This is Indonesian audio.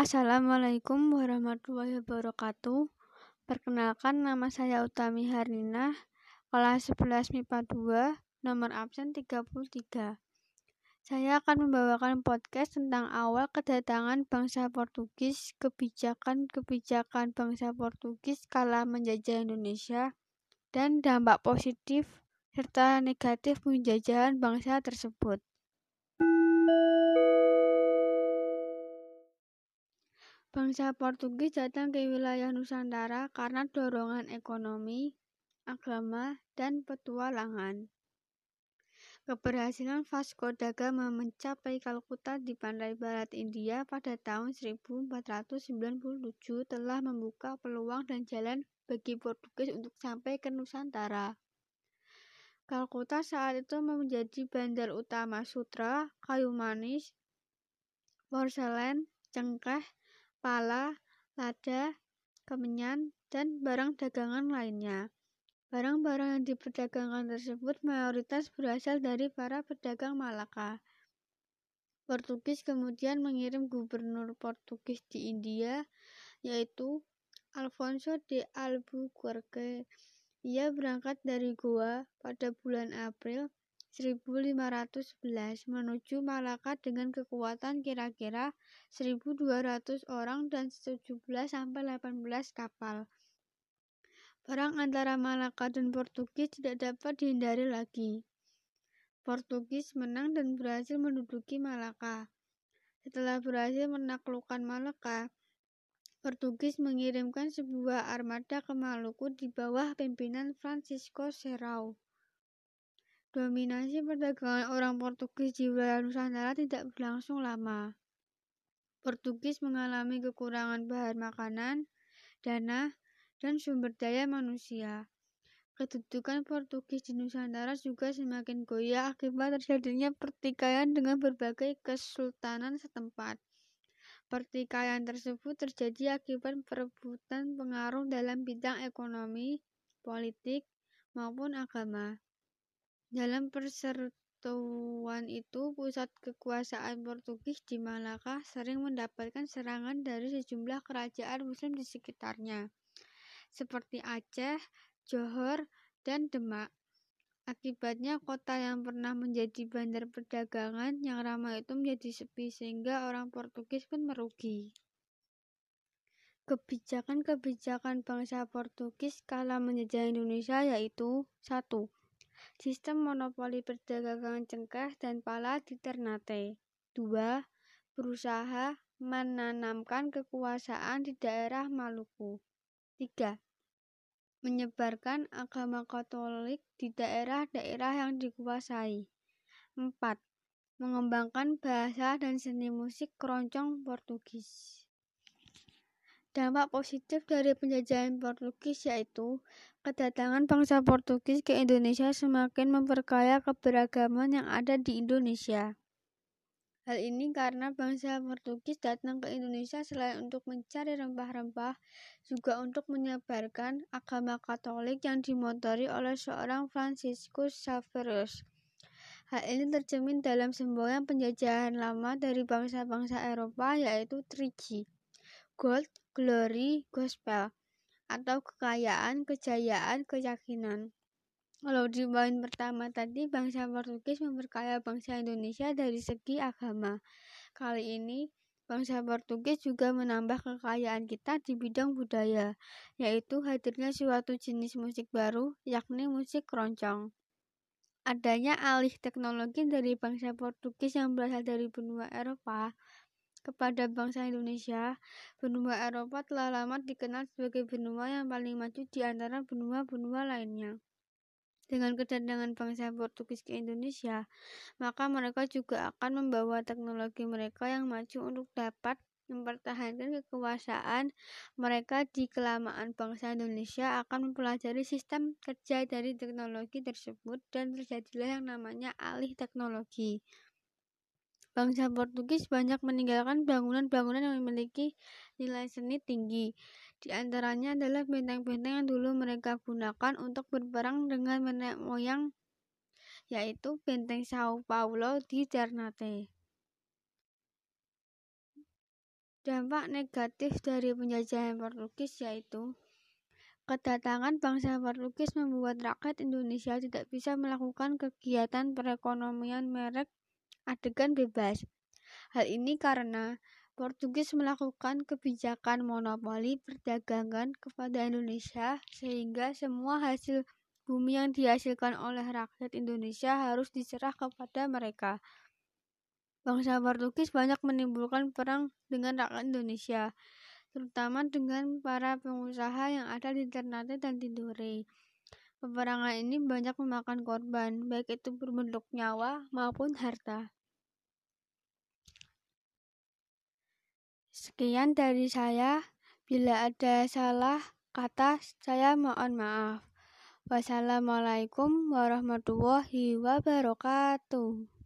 Assalamualaikum warahmatullahi wabarakatuh. Perkenalkan nama saya Utami Harnina, kelas 11 MIPA 2, nomor absen 33. Saya akan membawakan podcast tentang awal kedatangan bangsa Portugis, kebijakan-kebijakan bangsa Portugis kala menjajah Indonesia, dan dampak positif serta negatif penjajahan bangsa tersebut. Bangsa Portugis datang ke wilayah Nusantara karena dorongan ekonomi, agama, dan petualangan. Keberhasilan Vasco da Gama mencapai Kalkuta di pantai barat India pada tahun 1497 telah membuka peluang dan jalan bagi Portugis untuk sampai ke Nusantara. Kalkuta saat itu menjadi bandar utama sutra, kayu manis, porselen, cengkeh, pala, lada, kemenyan, dan barang dagangan lainnya. Barang-barang yang diperdagangkan tersebut mayoritas berasal dari para pedagang Malaka. Portugis kemudian mengirim gubernur Portugis di India, yaitu Alfonso de Albuquerque. Ia berangkat dari Goa pada bulan April 1511 menuju Malaka dengan kekuatan kira-kira 1.200 orang dan 17-18 kapal. Perang antara Malaka dan Portugis tidak dapat dihindari lagi. Portugis menang dan berhasil menduduki Malaka. Setelah berhasil menaklukkan Malaka, Portugis mengirimkan sebuah armada ke Maluku di bawah pimpinan Francisco Serrao. Dominasi perdagangan orang Portugis di wilayah Nusantara tidak berlangsung lama. Portugis mengalami kekurangan bahan makanan, dana, dan sumber daya manusia. Kedudukan Portugis di Nusantara juga semakin goyah akibat terjadinya pertikaian dengan berbagai kesultanan setempat. Pertikaian tersebut terjadi akibat perebutan pengaruh dalam bidang ekonomi, politik, maupun agama. Dalam persertuan itu, pusat kekuasaan Portugis di Malaka sering mendapatkan serangan dari sejumlah kerajaan muslim di sekitarnya, seperti Aceh, Johor, dan Demak. Akibatnya, kota yang pernah menjadi bandar perdagangan yang ramai itu menjadi sepi, sehingga orang Portugis pun merugi. Kebijakan-kebijakan bangsa Portugis kala menjajah Indonesia yaitu 1 Sistem monopoli perdagangan cengkeh dan pala di Ternate. 2. Berusaha menanamkan kekuasaan di daerah Maluku. 3. Menyebarkan agama Katolik di daerah-daerah yang dikuasai. 4. Mengembangkan bahasa dan seni musik keroncong Portugis. Dampak positif dari penjajahan Portugis yaitu kedatangan bangsa Portugis ke Indonesia semakin memperkaya keberagaman yang ada di Indonesia. Hal ini karena bangsa Portugis datang ke Indonesia selain untuk mencari rempah-rempah, juga untuk menyebarkan agama Katolik yang dimotori oleh seorang Franciscus Xaverius. Hal ini tercermin dalam semboyan penjajahan lama dari bangsa-bangsa Eropa yaitu Triji gold, glory, gospel, atau kekayaan, kejayaan, keyakinan. Kalau di poin pertama tadi, bangsa Portugis memperkaya bangsa Indonesia dari segi agama. Kali ini, bangsa Portugis juga menambah kekayaan kita di bidang budaya, yaitu hadirnya suatu jenis musik baru, yakni musik keroncong. Adanya alih teknologi dari bangsa Portugis yang berasal dari benua Eropa kepada bangsa Indonesia, benua Eropa telah lama dikenal sebagai benua yang paling maju di antara benua-benua lainnya. Dengan kedatangan bangsa Portugis ke Indonesia, maka mereka juga akan membawa teknologi mereka yang maju untuk dapat mempertahankan kekuasaan mereka di kelamaan bangsa Indonesia akan mempelajari sistem kerja dari teknologi tersebut dan terjadilah yang namanya alih teknologi. Bangsa Portugis banyak meninggalkan bangunan-bangunan yang memiliki nilai seni tinggi. Di antaranya adalah benteng-benteng yang dulu mereka gunakan untuk berperang dengan nenek moyang, yaitu Benteng Sao Paulo di Ternate. Dampak negatif dari penjajahan Portugis yaitu kedatangan bangsa Portugis membuat rakyat Indonesia tidak bisa melakukan kegiatan perekonomian merek adegan bebas. Hal ini karena Portugis melakukan kebijakan monopoli perdagangan kepada Indonesia sehingga semua hasil bumi yang dihasilkan oleh rakyat Indonesia harus diserah kepada mereka. Bangsa Portugis banyak menimbulkan perang dengan rakyat Indonesia, terutama dengan para pengusaha yang ada di Ternate dan Tidore. Peperangan ini banyak memakan korban, baik itu berbentuk nyawa maupun harta. Sekian dari saya. Bila ada salah kata, saya mohon maaf. Wassalamualaikum warahmatullahi wabarakatuh.